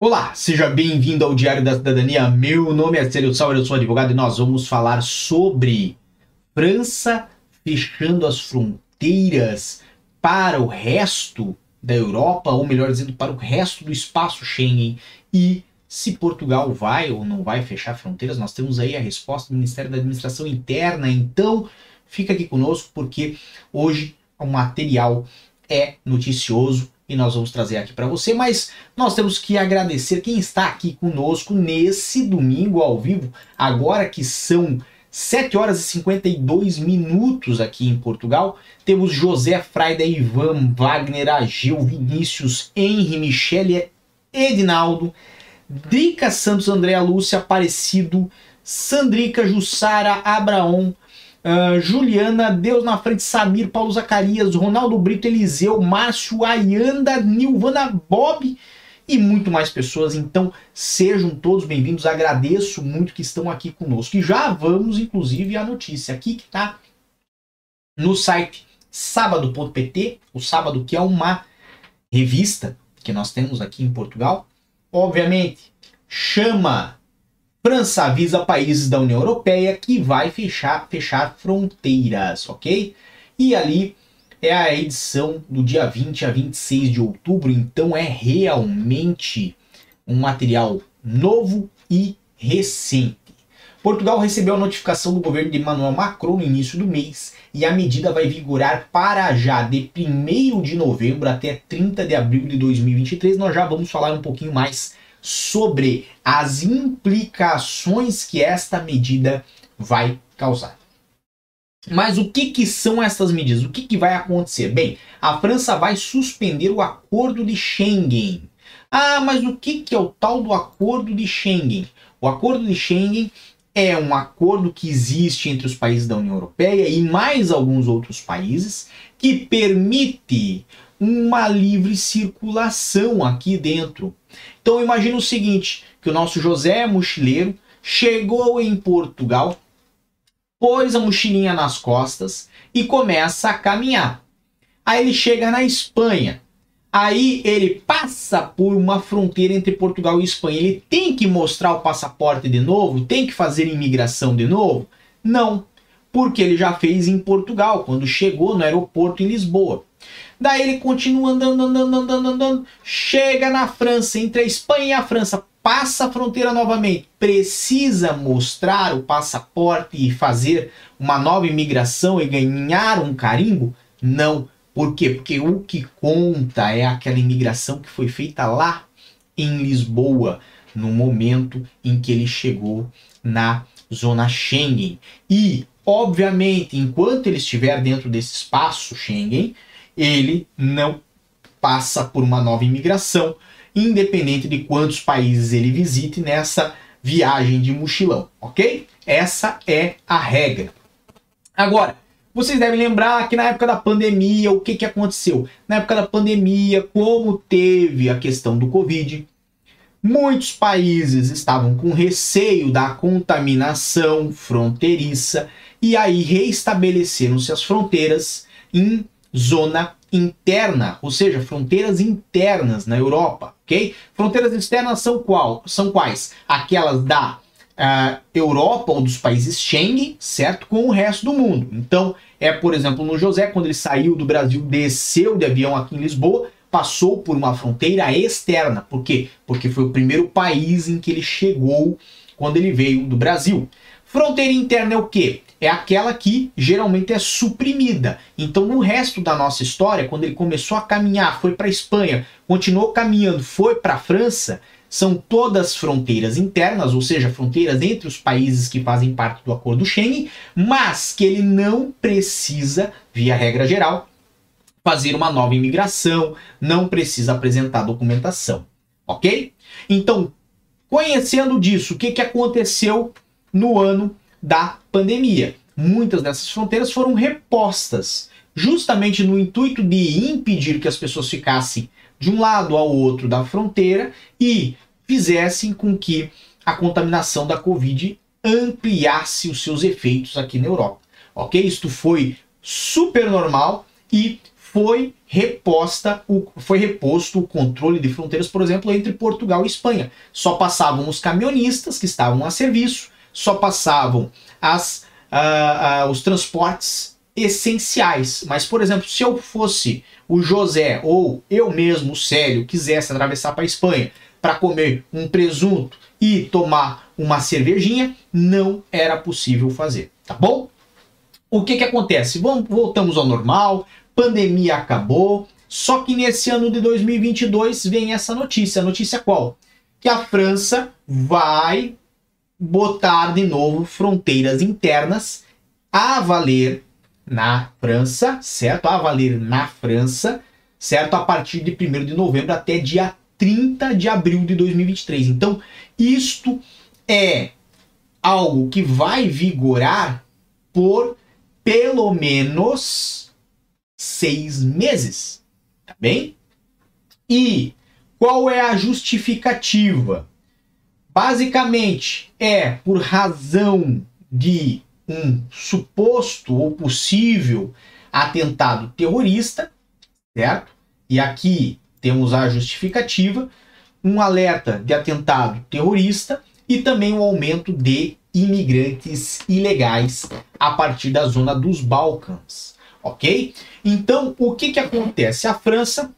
Olá, seja bem-vindo ao Diário da Cidadania. Meu nome é Célio Sauer, eu sou advogado e nós vamos falar sobre França fechando as fronteiras para o resto da Europa, ou melhor dizendo, para o resto do espaço Schengen e se Portugal vai ou não vai fechar fronteiras. Nós temos aí a resposta do Ministério da Administração Interna, então fica aqui conosco porque hoje o material é noticioso e nós vamos trazer aqui para você, mas nós temos que agradecer quem está aqui conosco nesse domingo ao vivo, agora que são 7 horas e 52 minutos aqui em Portugal. Temos José Fraida, Ivan, Wagner, Agil, Vinícius, Henry, Michele, Edinaldo, Drica Santos, Andréa Lúcia, Aparecido, Sandrica, Jussara, Abraão, Uh, Juliana, Deus na frente, Samir, Paulo Zacarias, Ronaldo Brito, Eliseu, Márcio, Ayanda, Nilvana, Bob e muito mais pessoas. Então sejam todos bem-vindos. Agradeço muito que estão aqui conosco. E já vamos, inclusive, à notícia aqui que está no site sábado.pt, o sábado que é uma revista que nós temos aqui em Portugal. Obviamente, chama França avisa países da União Europeia que vai fechar, fechar fronteiras, ok? E ali é a edição do dia 20 a 26 de outubro, então é realmente um material novo e recente. Portugal recebeu a notificação do governo de Emmanuel Macron no início do mês e a medida vai vigorar para já de 1 de novembro até 30 de abril de 2023. Nós já vamos falar um pouquinho mais sobre as implicações que esta medida vai causar. Mas o que, que são essas medidas? O que, que vai acontecer? Bem, a França vai suspender o acordo de Schengen. Ah, mas o que, que é o tal do acordo de Schengen? O acordo de Schengen é um acordo que existe entre os países da União Europeia e mais alguns outros países que permite uma livre circulação aqui dentro. Então imagina o seguinte, que o nosso José mochileiro chegou em Portugal, pôs a mochilinha nas costas e começa a caminhar. Aí ele chega na Espanha. Aí ele passa por uma fronteira entre Portugal e Espanha. Ele tem que mostrar o passaporte de novo? Tem que fazer imigração de novo? Não, porque ele já fez em Portugal, quando chegou no aeroporto em Lisboa. Daí ele continua andando, andando, andando, andando, chega na França, entre a Espanha e a França, passa a fronteira novamente, precisa mostrar o passaporte e fazer uma nova imigração e ganhar um carimbo? Não. Por quê? Porque o que conta é aquela imigração que foi feita lá em Lisboa, no momento em que ele chegou na zona Schengen. E, obviamente, enquanto ele estiver dentro desse espaço Schengen, ele não passa por uma nova imigração, independente de quantos países ele visite nessa viagem de mochilão, ok? Essa é a regra. Agora, vocês devem lembrar que na época da pandemia, o que, que aconteceu? Na época da pandemia, como teve a questão do Covid, muitos países estavam com receio da contaminação fronteiriça e aí reestabeleceram-se as fronteiras em zona interna, ou seja, fronteiras internas na Europa, ok? Fronteiras externas são qual? São quais? Aquelas da uh, Europa ou dos países Schengen, certo? Com o resto do mundo. Então, é por exemplo no José, quando ele saiu do Brasil, desceu de avião aqui em Lisboa, passou por uma fronteira externa. Por quê? Porque foi o primeiro país em que ele chegou quando ele veio do Brasil. Fronteira interna é o quê? É aquela que geralmente é suprimida. Então, no resto da nossa história, quando ele começou a caminhar, foi para a Espanha, continuou caminhando, foi para a França, são todas fronteiras internas, ou seja, fronteiras entre os países que fazem parte do acordo Schengen, mas que ele não precisa, via regra geral, fazer uma nova imigração, não precisa apresentar documentação, ok? Então, conhecendo disso, o que, que aconteceu no ano da pandemia. Muitas dessas fronteiras foram repostas, justamente no intuito de impedir que as pessoas ficassem de um lado ao outro da fronteira e fizessem com que a contaminação da Covid ampliasse os seus efeitos aqui na Europa. Ok? Isto foi super normal e foi reposta o, foi reposto o controle de fronteiras, por exemplo, entre Portugal e Espanha. Só passavam os camionistas que estavam a serviço, só passavam as, uh, uh, os transportes essenciais. Mas, por exemplo, se eu fosse o José ou eu mesmo, o Célio, quisesse atravessar para a Espanha para comer um presunto e tomar uma cervejinha, não era possível fazer, tá bom? O que que acontece? Vamos, voltamos ao normal, pandemia acabou, só que nesse ano de 2022 vem essa notícia. A notícia qual? Que a França vai botar de novo fronteiras internas a valer na França, certo? A valer na França, certo? A partir de 1 de novembro até dia 30 de abril de 2023. Então, isto é algo que vai vigorar por pelo menos seis meses, tá bem? E qual é a justificativa? Basicamente é por razão de um suposto ou possível atentado terrorista, certo? E aqui temos a justificativa, um alerta de atentado terrorista e também o um aumento de imigrantes ilegais a partir da zona dos Balcãs, ok? Então, o que, que acontece? A França,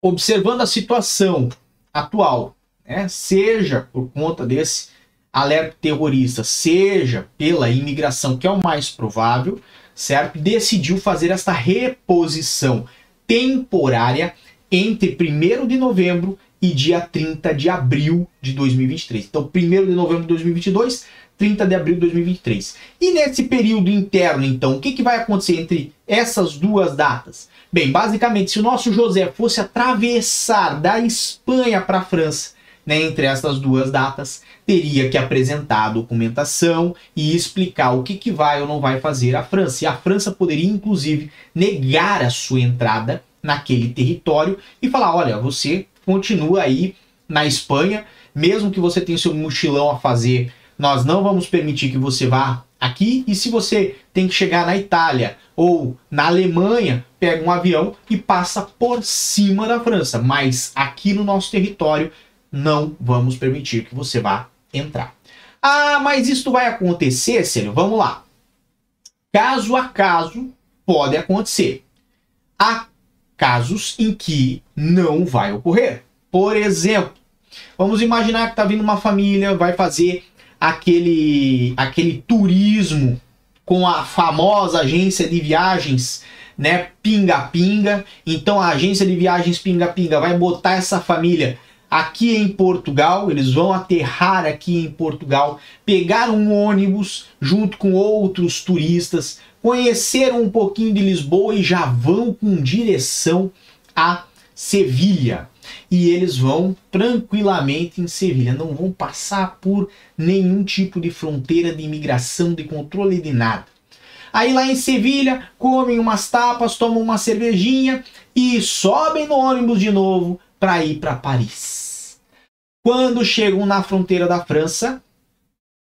observando a situação atual, né, seja por conta desse alerta terrorista, seja pela imigração, que é o mais provável, certo? Decidiu fazer esta reposição temporária entre 1 de novembro e dia 30 de abril de 2023. Então, 1 de novembro de 2022, 30 de abril de 2023. E nesse período interno, então, o que, que vai acontecer entre essas duas datas? Bem, basicamente, se o nosso José fosse atravessar da Espanha para a França né, entre essas duas datas, teria que apresentar a documentação e explicar o que, que vai ou não vai fazer a França. E a França poderia, inclusive, negar a sua entrada naquele território e falar: olha, você continua aí na Espanha, mesmo que você tenha seu mochilão a fazer, nós não vamos permitir que você vá aqui. E se você tem que chegar na Itália ou na Alemanha, pega um avião e passa por cima da França. Mas aqui no nosso território não vamos permitir que você vá entrar. Ah, mas isso vai acontecer, Célio? Vamos lá. Caso a caso, pode acontecer. Há casos em que não vai ocorrer. Por exemplo, vamos imaginar que está vindo uma família, vai fazer aquele, aquele turismo com a famosa agência de viagens, né, Pinga Pinga. Então a agência de viagens Pinga Pinga vai botar essa família aqui em Portugal, eles vão aterrar aqui em Portugal, pegar um ônibus junto com outros turistas, conheceram um pouquinho de Lisboa e já vão com direção a Sevilha. E eles vão tranquilamente em Sevilha, não vão passar por nenhum tipo de fronteira de imigração, de controle de nada. Aí lá em Sevilha, comem umas tapas, tomam uma cervejinha e sobem no ônibus de novo para ir para Paris. Quando chegam na fronteira da França,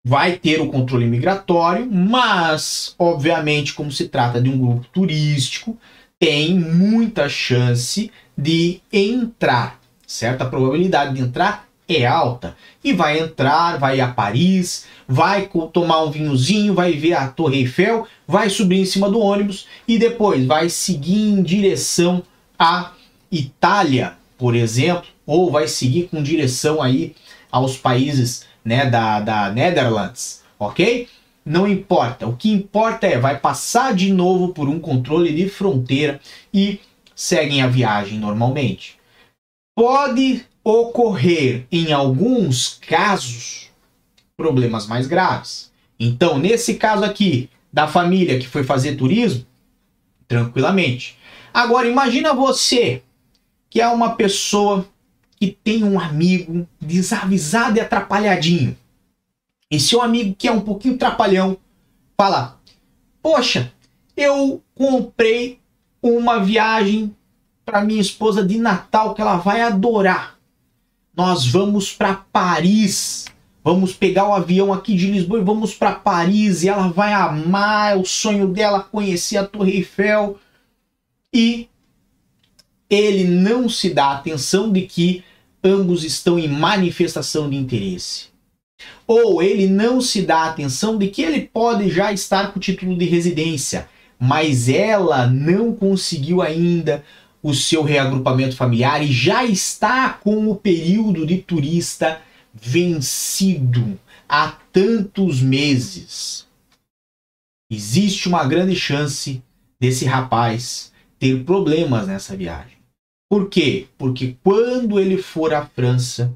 vai ter o controle migratório, mas, obviamente, como se trata de um grupo turístico, tem muita chance de entrar, certo? A probabilidade de entrar é alta. E vai entrar, vai a Paris, vai tomar um vinhozinho, vai ver a Torre Eiffel, vai subir em cima do ônibus e depois vai seguir em direção à Itália, por exemplo, ou vai seguir com direção aí aos países né, da, da Netherlands, ok? Não importa. O que importa é vai passar de novo por um controle de fronteira e seguem a viagem normalmente. Pode ocorrer em alguns casos problemas mais graves. Então, nesse caso aqui da família que foi fazer turismo, tranquilamente. Agora imagina você que é uma pessoa que tem um amigo desavisado e atrapalhadinho. E seu amigo que é um pouquinho trapalhão fala: Poxa, eu comprei uma viagem para minha esposa de Natal que ela vai adorar. Nós vamos para Paris. Vamos pegar o avião aqui de Lisboa e vamos para Paris e ela vai amar, é o sonho dela conhecer a Torre Eiffel. e ele não se dá atenção de que ambos estão em manifestação de interesse. Ou ele não se dá atenção de que ele pode já estar com o título de residência, mas ela não conseguiu ainda o seu reagrupamento familiar e já está com o período de turista vencido há tantos meses. Existe uma grande chance desse rapaz ter problemas nessa viagem. Por quê? Porque quando ele for à França,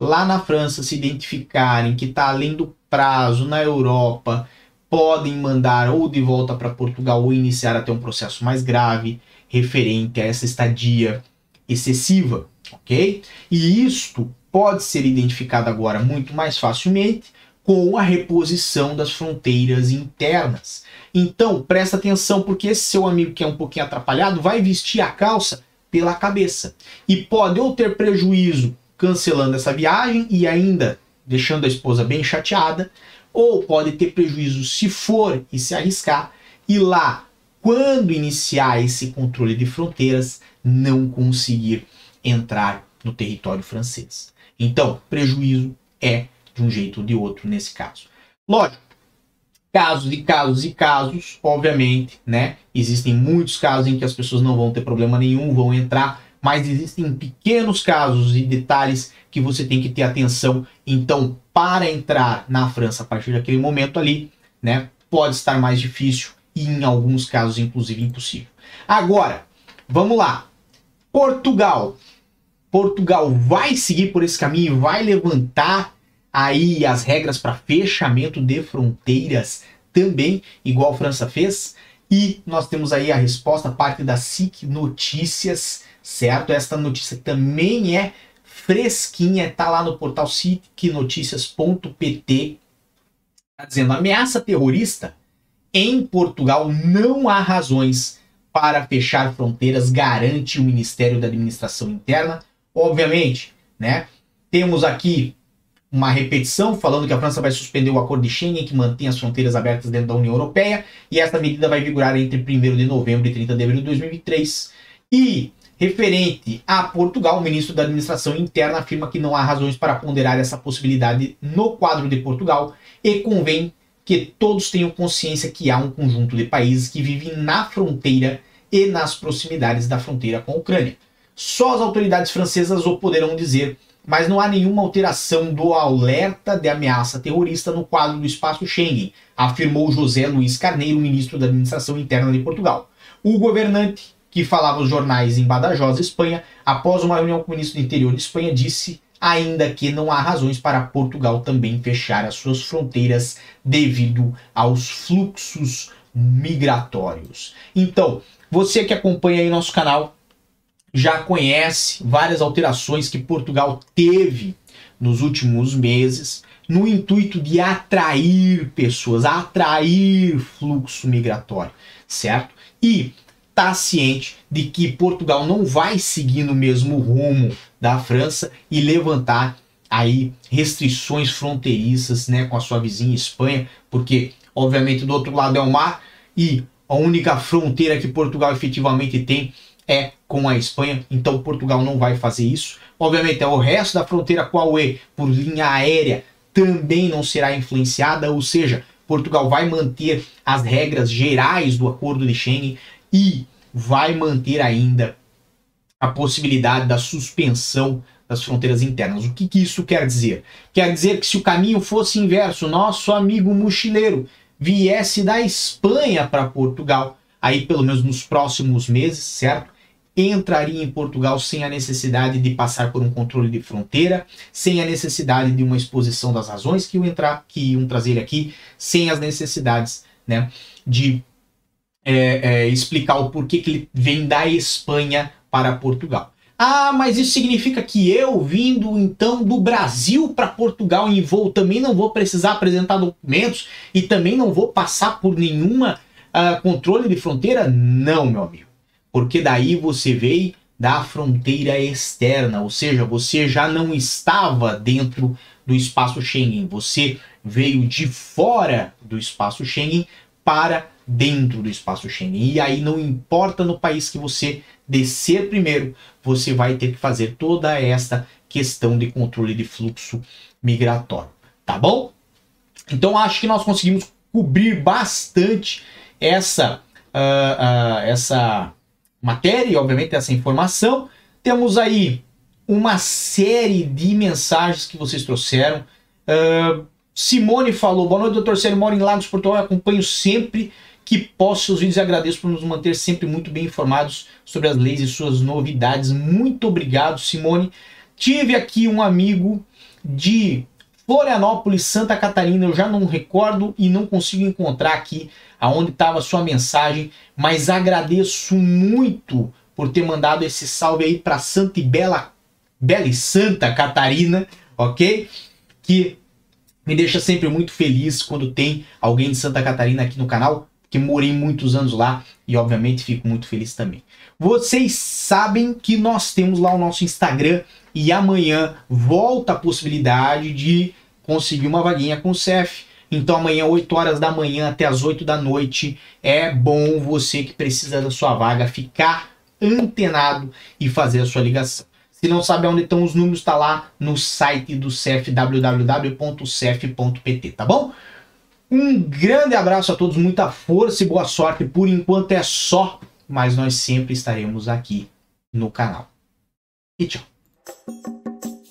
lá na França se identificarem que está além do prazo na Europa, podem mandar ou de volta para Portugal ou iniciar até um processo mais grave referente a essa estadia excessiva, ok? E isto pode ser identificado agora muito mais facilmente com a reposição das fronteiras internas. Então, presta atenção porque esse seu amigo que é um pouquinho atrapalhado vai vestir a calça pela cabeça. E pode ou ter prejuízo cancelando essa viagem e ainda deixando a esposa bem chateada, ou pode ter prejuízo se for e se arriscar e lá, quando iniciar esse controle de fronteiras, não conseguir entrar no território francês. Então, prejuízo é de um jeito ou de outro nesse caso. Lógico, casos e casos e casos, obviamente, né? Existem muitos casos em que as pessoas não vão ter problema nenhum, vão entrar, mas existem pequenos casos e detalhes que você tem que ter atenção. Então, para entrar na França a partir daquele momento ali, né, pode estar mais difícil e em alguns casos inclusive impossível. Agora, vamos lá. Portugal. Portugal vai seguir por esse caminho, vai levantar aí as regras para fechamento de fronteiras também, igual a França fez. E nós temos aí a resposta, parte da SIC Notícias, certo? Esta notícia também é fresquinha, tá lá no portal sicnoticias.pt. Tá dizendo: ameaça terrorista em Portugal não há razões para fechar fronteiras, garante o Ministério da Administração Interna. Obviamente, né? Temos aqui uma repetição falando que a França vai suspender o acordo de Schengen que mantém as fronteiras abertas dentro da União Europeia e essa medida vai vigorar entre 1 de novembro e 30 de abril de 2003. E referente a Portugal, o ministro da Administração Interna afirma que não há razões para ponderar essa possibilidade no quadro de Portugal e convém que todos tenham consciência que há um conjunto de países que vivem na fronteira e nas proximidades da fronteira com a Ucrânia. Só as autoridades francesas o poderão dizer mas não há nenhuma alteração do alerta de ameaça terrorista no quadro do espaço Schengen, afirmou José Luiz Carneiro, ministro da Administração Interna de Portugal. O governante, que falava aos jornais em Badajoz, Espanha, após uma reunião com o ministro do Interior de Espanha, disse ainda que não há razões para Portugal também fechar as suas fronteiras devido aos fluxos migratórios. Então, você que acompanha aí nosso canal, já conhece várias alterações que Portugal teve nos últimos meses no intuito de atrair pessoas, atrair fluxo migratório, certo? E está ciente de que Portugal não vai seguir no mesmo rumo da França e levantar aí restrições fronteiriças, né, com a sua vizinha Espanha, porque obviamente do outro lado é o mar e a única fronteira que Portugal efetivamente tem é com a Espanha, então Portugal não vai fazer isso. Obviamente, é o resto da fronteira com a UE por linha aérea também não será influenciada, ou seja, Portugal vai manter as regras gerais do acordo de Schengen e vai manter ainda a possibilidade da suspensão das fronteiras internas. O que, que isso quer dizer? Quer dizer que se o caminho fosse inverso, nosso amigo mochileiro viesse da Espanha para Portugal, aí pelo menos nos próximos meses, certo? Entraria em Portugal sem a necessidade de passar por um controle de fronteira, sem a necessidade de uma exposição das razões que iam entrar, que iam trazer aqui, sem as necessidades, né, de é, é, explicar o porquê que ele vem da Espanha para Portugal. Ah, mas isso significa que eu, vindo então do Brasil para Portugal em voo, também não vou precisar apresentar documentos e também não vou passar por nenhuma uh, controle de fronteira? Não, meu amigo porque daí você veio da fronteira externa, ou seja, você já não estava dentro do espaço Schengen, você veio de fora do espaço Schengen para dentro do espaço Schengen. E aí não importa no país que você descer primeiro, você vai ter que fazer toda esta questão de controle de fluxo migratório, tá bom? Então acho que nós conseguimos cobrir bastante essa uh, uh, essa matéria e obviamente essa informação. Temos aí uma série de mensagens que vocês trouxeram. Uh, Simone falou: Boa noite, doutor Sérgio. Moro em Lagos, Portugal. Acompanho sempre que posso seus vídeos e agradeço por nos manter sempre muito bem informados sobre as leis e suas novidades. Muito obrigado, Simone. Tive aqui um amigo de Florianópolis, Santa Catarina. Eu já não recordo e não consigo encontrar aqui aonde estava sua mensagem, mas agradeço muito por ter mandado esse salve aí para Santa e Bela, Bela e Santa Catarina, ok? Que me deixa sempre muito feliz quando tem alguém de Santa Catarina aqui no canal, que morei muitos anos lá e obviamente fico muito feliz também. Vocês sabem que nós temos lá o nosso Instagram e amanhã volta a possibilidade de conseguir uma vaguinha com o CEF. Então amanhã, 8 horas da manhã até as 8 da noite, é bom você que precisa da sua vaga ficar antenado e fazer a sua ligação. Se não sabe onde estão os números, está lá no site do CEF, www.cef.pt, tá bom? Um grande abraço a todos, muita força e boa sorte. Por enquanto é só, mas nós sempre estaremos aqui no canal. E tchau.